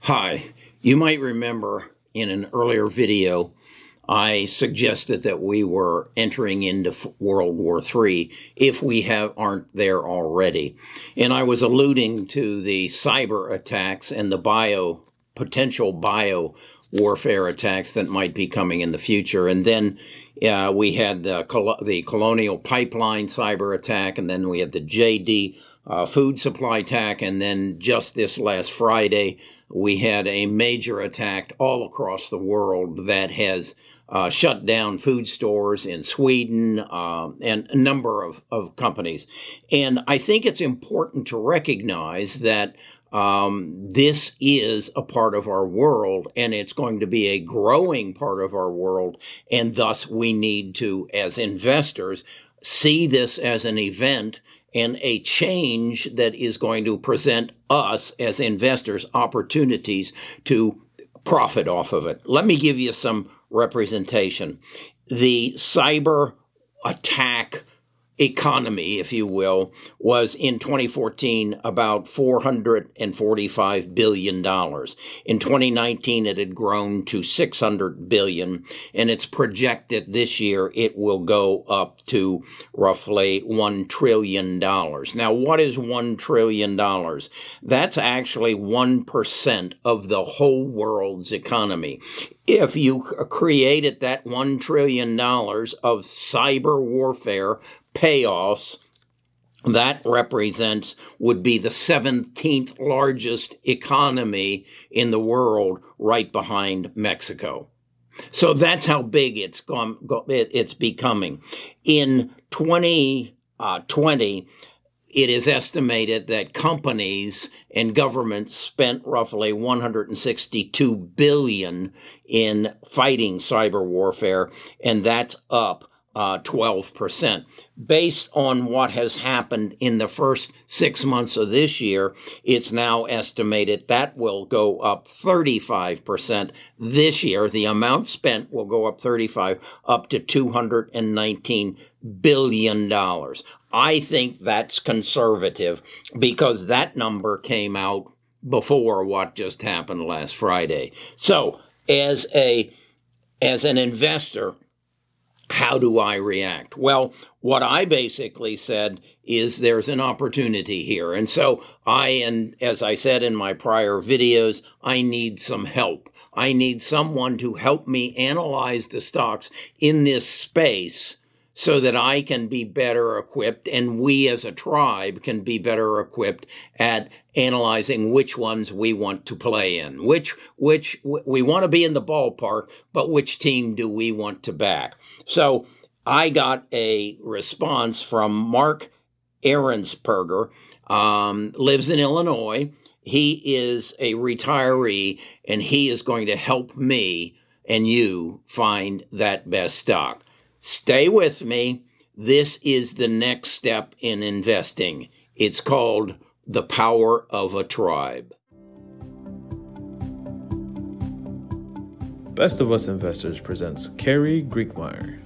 Hi. You might remember in an earlier video, I suggested that we were entering into World War III if we have aren't there already. And I was alluding to the cyber attacks and the bio potential bio warfare attacks that might be coming in the future. And then uh, we had the, the Colonial Pipeline cyber attack, and then we had the JD uh, food supply attack, and then just this last Friday, we had a major attack all across the world that has uh, shut down food stores in Sweden uh, and a number of, of companies. And I think it's important to recognize that um, this is a part of our world and it's going to be a growing part of our world. And thus, we need to, as investors, see this as an event and a change that is going to present us as investors opportunities to profit off of it. Let me give you some representation. The cyber attack economy, if you will, was in 2014 about $445 billion. In 2019, it had grown to 600 billion, and it's projected this year it will go up to roughly $1 trillion. Now, what is $1 trillion? That's actually 1% of the whole world's economy if you created that $1 trillion of cyber warfare payoffs, that represents would be the 17th largest economy in the world right behind Mexico. So that's how big it's gone, it's becoming. In 2020, uh, it is estimated that companies and governments spent roughly 162 billion in fighting cyber warfare, and that's up uh, 12%. Based on what has happened in the first six months of this year, it's now estimated that will go up 35% this year. The amount spent will go up 35 up to 219 billion dollars. I think that's conservative because that number came out before what just happened last Friday. So, as a as an investor, how do I react? Well, what I basically said is there's an opportunity here. And so I, and as I said in my prior videos, I need some help. I need someone to help me analyze the stocks in this space so that I can be better equipped and we as a tribe can be better equipped at analyzing which ones we want to play in, which, which we want to be in the ballpark, but which team do we want to back? So I got a response from Mark Ahrensperger, um, lives in Illinois. He is a retiree and he is going to help me and you find that best stock. Stay with me. This is the next step in investing. It's called the power of a tribe. Best of Us Investors presents Carrie Griegmeier.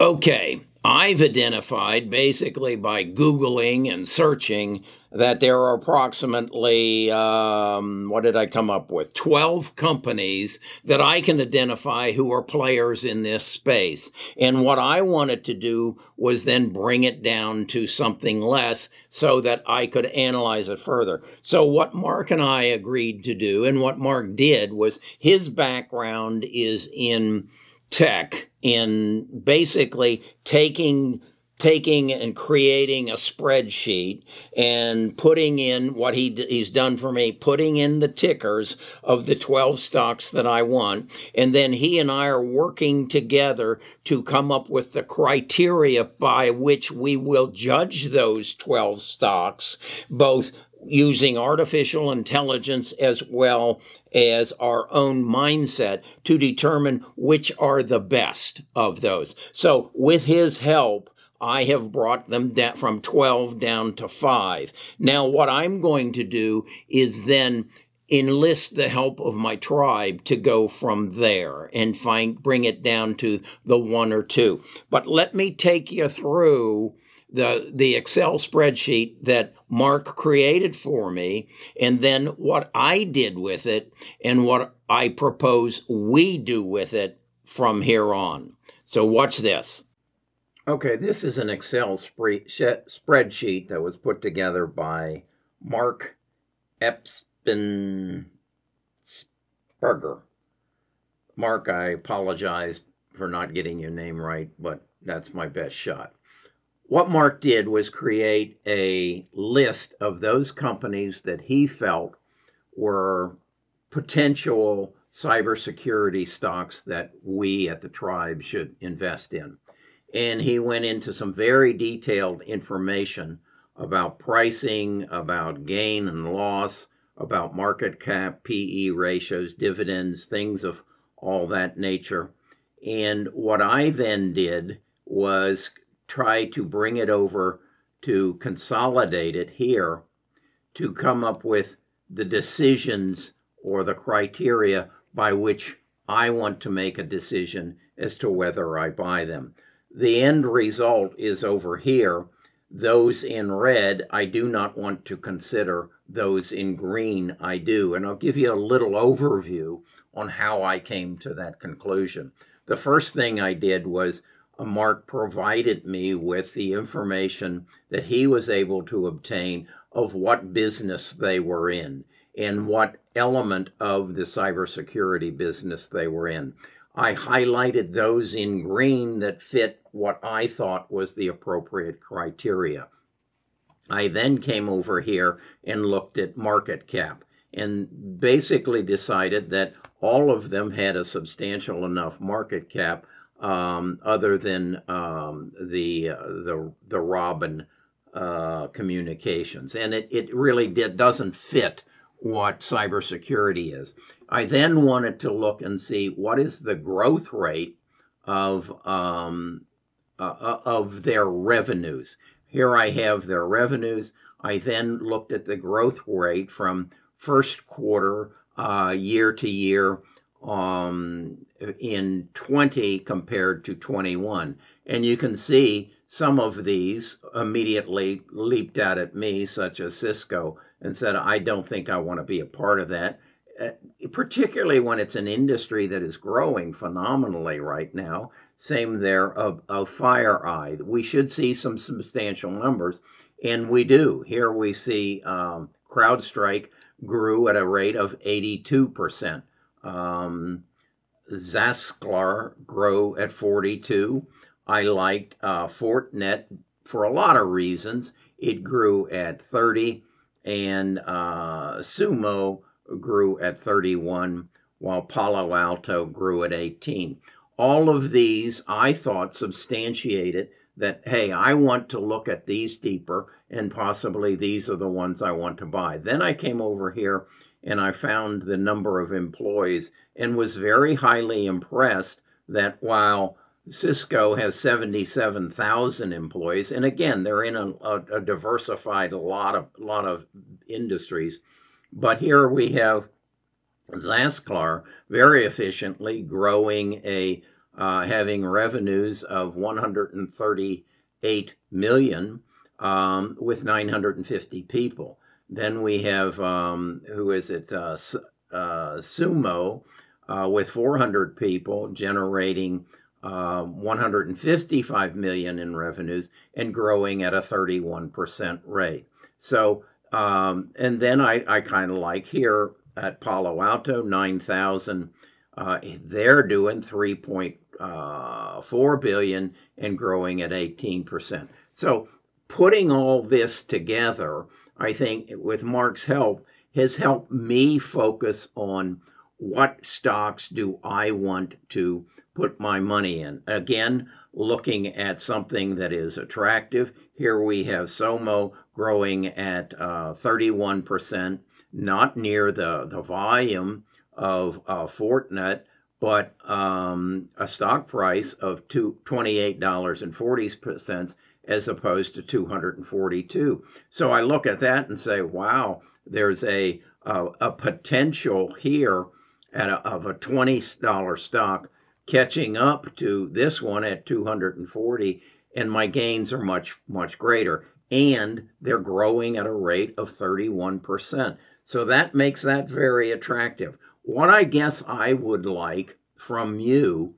Okay, I've identified basically by Googling and searching that there are approximately, um, what did I come up with? 12 companies that I can identify who are players in this space. And what I wanted to do was then bring it down to something less so that I could analyze it further. So, what Mark and I agreed to do, and what Mark did, was his background is in tech, in basically taking taking and creating a spreadsheet and putting in what he he's done for me putting in the tickers of the 12 stocks that I want. And then he and I are working together to come up with the criteria by which we will judge those 12 stocks both using artificial intelligence as well as our own mindset to determine which are the best of those. So with his help, I have brought them down from 12 down to 5. Now, what I'm going to do is then enlist the help of my tribe to go from there and find bring it down to the one or two. But let me take you through the the Excel spreadsheet that Mark created for me, and then what I did with it, and what I propose we do with it from here on. So watch this. Okay, this is an Excel spreadsheet that was put together by Mark Epspensberger. Mark, I apologize for not getting your name right, but that's my best shot. What Mark did was create a list of those companies that he felt were potential cybersecurity stocks that we at the tribe should invest in. And he went into some very detailed information about pricing, about gain and loss, about market cap, PE ratios, dividends, things of all that nature. And what I then did was try to bring it over to consolidate it here to come up with the decisions or the criteria by which I want to make a decision as to whether I buy them. The end result is over here. Those in red, I do not want to consider. Those in green, I do. And I'll give you a little overview on how I came to that conclusion. The first thing I did was Mark provided me with the information that he was able to obtain of what business they were in and what element of the cybersecurity business they were in. I highlighted those in green that fit what I thought was the appropriate criteria. I then came over here and looked at market cap and basically decided that all of them had a substantial enough market cap um, other than um, the, uh, the, the Ribbon uh, communications. And it, it really did, doesn't fit what cybersecurity is. I then wanted to look and see what is the growth rate of um, uh, uh, of their revenues. Here I have their revenues. I then looked at the growth rate from first quarter uh, year to year um, in 20 compared to 21. And you can see some of these immediately leaped out at me, such as Cisco, and said, I don't think I want to be a part of that. Uh, particularly when it's an industry that is growing phenomenally right now. Same there of, of FireEye. We should see some substantial numbers, and we do. Here we see um, CrowdStrike grew at a rate of 82%. Um, Zscaler grew at 42. I liked uh, Fortinet for a lot of reasons. It grew at 30, and uh, Sumo grew at 31, while Palo Alto grew at 18. All of these, I thought, substantiated that, hey, I want to look at these deeper, and possibly these are the ones I want to buy. Then I came over here and I found the number of employees and was very highly impressed that while Cisco has 77,000 employees, and again, they're in a, a, a diversified lot of lot of industries. But here we have Zscaler very efficiently growing a uh, having revenues of 138 million um, with 950 people. Then we have um, who is it? Uh, uh, Sumo uh, with 400 people generating uh, 155 million in revenues and growing at a 31% rate. So um, and then I, I kind of like here at Palo Alto, 9,000. Uh, they're doing 3.4 uh, billion and growing at 18%. So putting all this together, I think with Mark's help, has helped me focus on what stocks do I want to put my money in. Again, looking at something that is attractive. Here we have Sumo growing at uh, 31%, not near the, the volume of uh, Fortinet, but um, a stock price of two, $28.40 as opposed to 242. So I look at that and say, wow, there's a, a, a potential here at a, of a $20 stock catching up to this one at 240 and my gains are much much greater and they're growing at a rate of 31%. So that makes that very attractive. What I guess I would like from you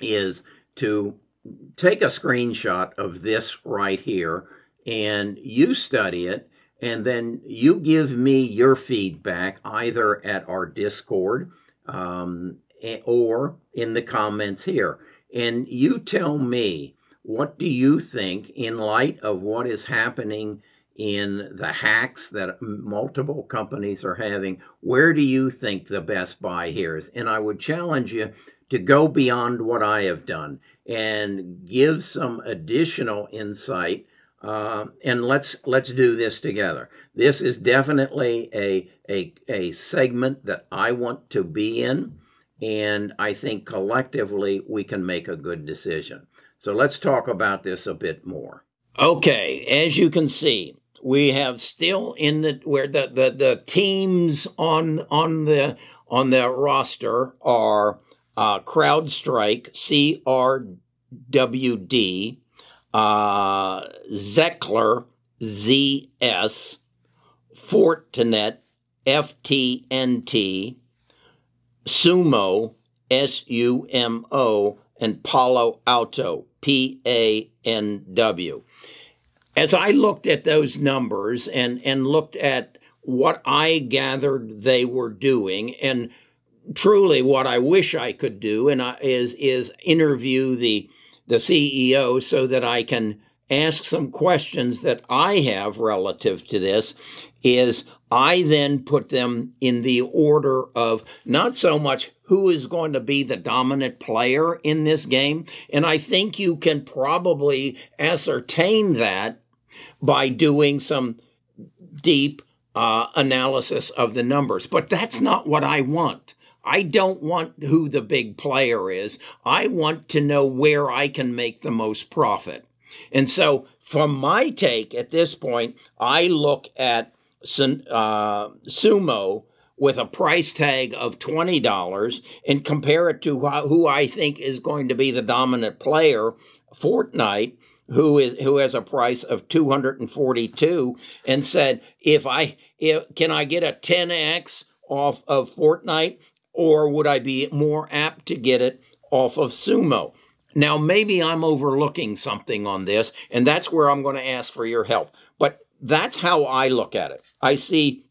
is to take a screenshot of this right here and you study it and then you give me your feedback either at our discord um, or in the comments here. And you tell me what do you think in light of what is happening in the hacks that multiple companies are having? Where do you think the best buy here is? And i would challenge you to go beyond what I have done and give some additional insight. Uh, and let's let's do this together. This is definitely a, a a segment that I want to be in, and I think collectively we can make a good decision. So let's talk about this a bit more. Okay, as you can see, we have still in the where the the, the teams on on the on the roster are uh, CrowdStrike, C R W D, uh, Zscaler, Z S, Fortinet, F T N T, Sumo, S U M O, and Palo Alto, P A N W. As I looked at those numbers and, and looked at what I gathered they were doing, and truly what I wish I could do and I, is is interview the the CEO so that I can ask some questions that I have relative to this is I then put them in the order of not so much who is going to be the dominant player in this game and I think you can probably ascertain that by doing some deep uh, analysis of the numbers but that's not what I want I don't want who the big player is. I want to know where I can make the most profit. And so, from my take at this point, I look at uh, Sumo with a price tag of $20 and compare it to who I think is going to be the dominant player, Fortinet, who is who has a price of 242 and said if I if, can I get a 10x off of Fortinet or would I be more apt to get it off of Sumo? Now, maybe I'm overlooking something on this, and that's where I'm going to ask for your help. But that's how I look at it. I see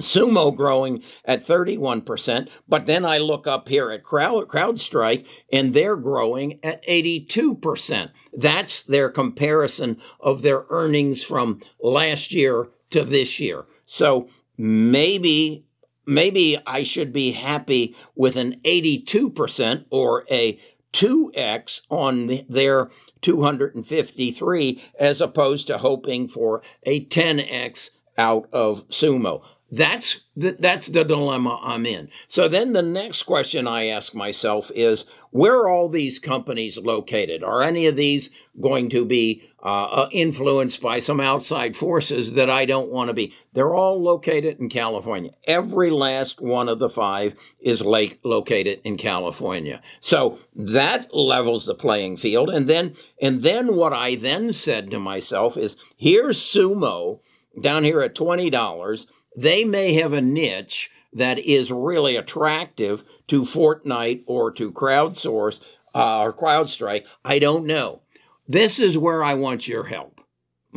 Sumo growing at 31%, but then I look up here at Crowd, CrowdStrike and they're growing at 82%. That's their comparison of their earnings from last year to this year. So maybe maybe I should be happy with an 82% or a 2x on their 253 as opposed to hoping for a 10x out of sumo. That's the, that's the dilemma I'm in. So then the next question I ask myself is where are all these companies located? Are any of these going to be uh, uh influenced by some outside forces that I don't want to be? They're all located in California. Every last one of the five is lake located in California. So that levels the playing field. And then and then what I then said to myself is here's sumo down here at twenty dollars they may have a niche that is really attractive to Fortinet or to crowdsource uh, or CrowdStrike. I don't know. This is where I want your help.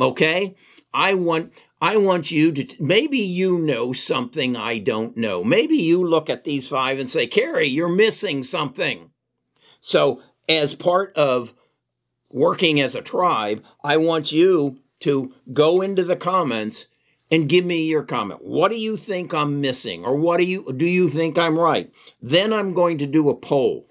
Okay? I want I want you to maybe you know something I don't know. Maybe you look at these five and say, "Carrie, you're missing something." So, as part of working as a tribe, I want you to go into the comments and give me your comment. What do you think I'm missing or what do you do you think I'm right? Then I'm going to do a poll.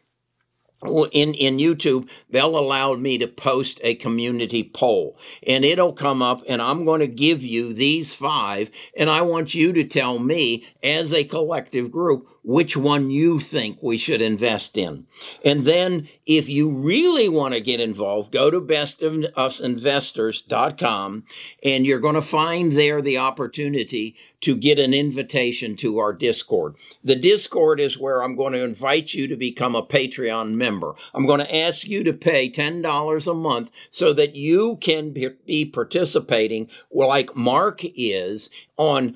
In in YouTube, they'll allow me to post a community poll and it'll come up and I'm going to give you these 5 and I want you to tell me as a collective group which one you think we should invest in. And then if you really want to get involved, go to bestofusinvestors.com and you're going to find there the opportunity to get an invitation to our Discord. The Discord is where I'm going to invite you to become a Patreon member. I'm going to ask you to pay $10 a month so that you can be participating like Mark is on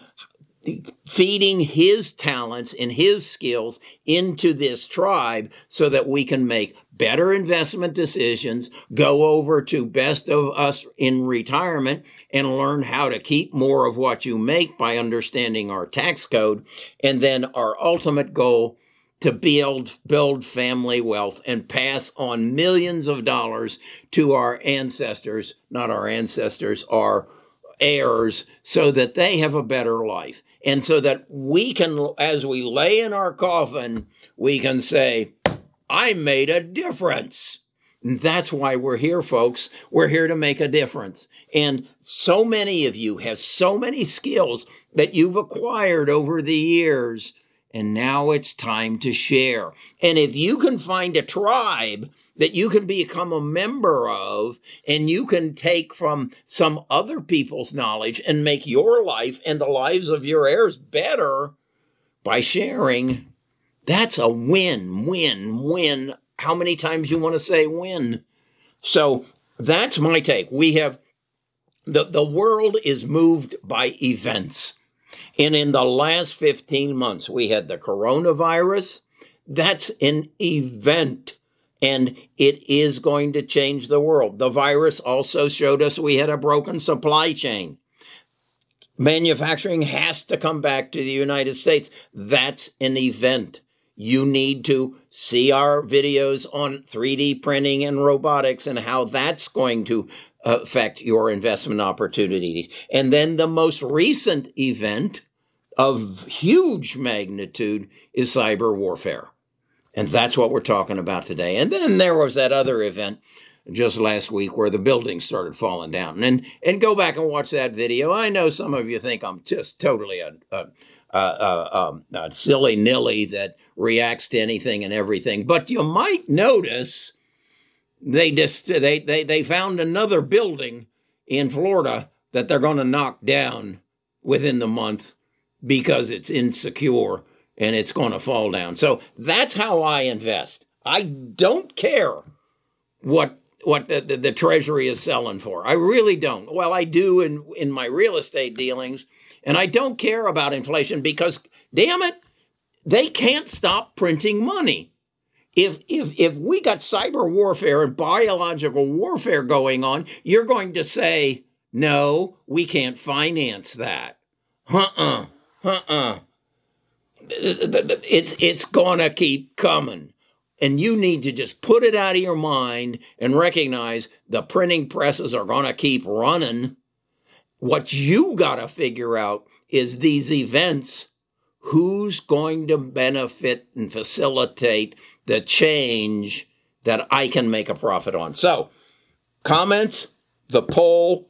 feeding his talents and his skills into this tribe so that we can make better investment decisions, go over to best of us in retirement and learn how to keep more of what you make by understanding our tax code. And then our ultimate goal to build build family wealth and pass on millions of dollars to our ancestors, not our ancestors, our heirs so that they have a better life. And so that we can, as we lay in our coffin, we can say, I made a difference. And that's why we're here, folks. We're here to make a difference. And so many of you have so many skills that you've acquired over the years. And now it's time to share. And if you can find a tribe that you can become a member of and you can take from some other people's knowledge and make your life and the lives of your heirs better by sharing. That's a win, win, win. How many times you want to say win? So that's my take. We have the, the world is moved by events. And in the last 15 months, we had the coronavirus. That's an event and it is going to change the world. The virus also showed us we had a broken supply chain. Manufacturing has to come back to the United States. That's an event. You need to see our videos on 3D printing and robotics and how that's going to affect your investment opportunities. And then the most recent event of huge magnitude is cyber warfare. And that's what we're talking about today. And then there was that other event just last week where the buildings started falling down. And and go back and watch that video. I know some of you think I'm just totally a, a, a, a, um, silly nilly that reacts to anything and everything, but you might notice they just they they they found another building in Florida that they're going to knock down within the month because it's insecure and it's going to fall down. So that's how I invest. I don't care what what the, the, the, treasury is selling for. I really don't. Well, I do in in my real estate dealings, and I don't care about inflation because damn it, they can't stop printing money. If if if we got cyber warfare and biological warfare going on, you're going to say, no, we can't finance that. Uh-uh. Uh-uh it's it's gonna keep coming and you need to just put it out of your mind and recognize the printing presses are going to keep running what you got to figure out is these events who's going to benefit and facilitate the change that I can make a profit on so comments the poll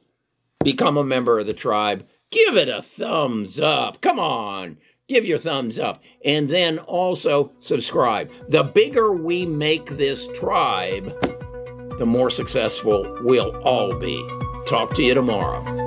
become a member of the tribe give it a thumbs up come on give your thumbs up and then also subscribe. The bigger we make this tribe, the more successful we'll all be. Talk to you tomorrow.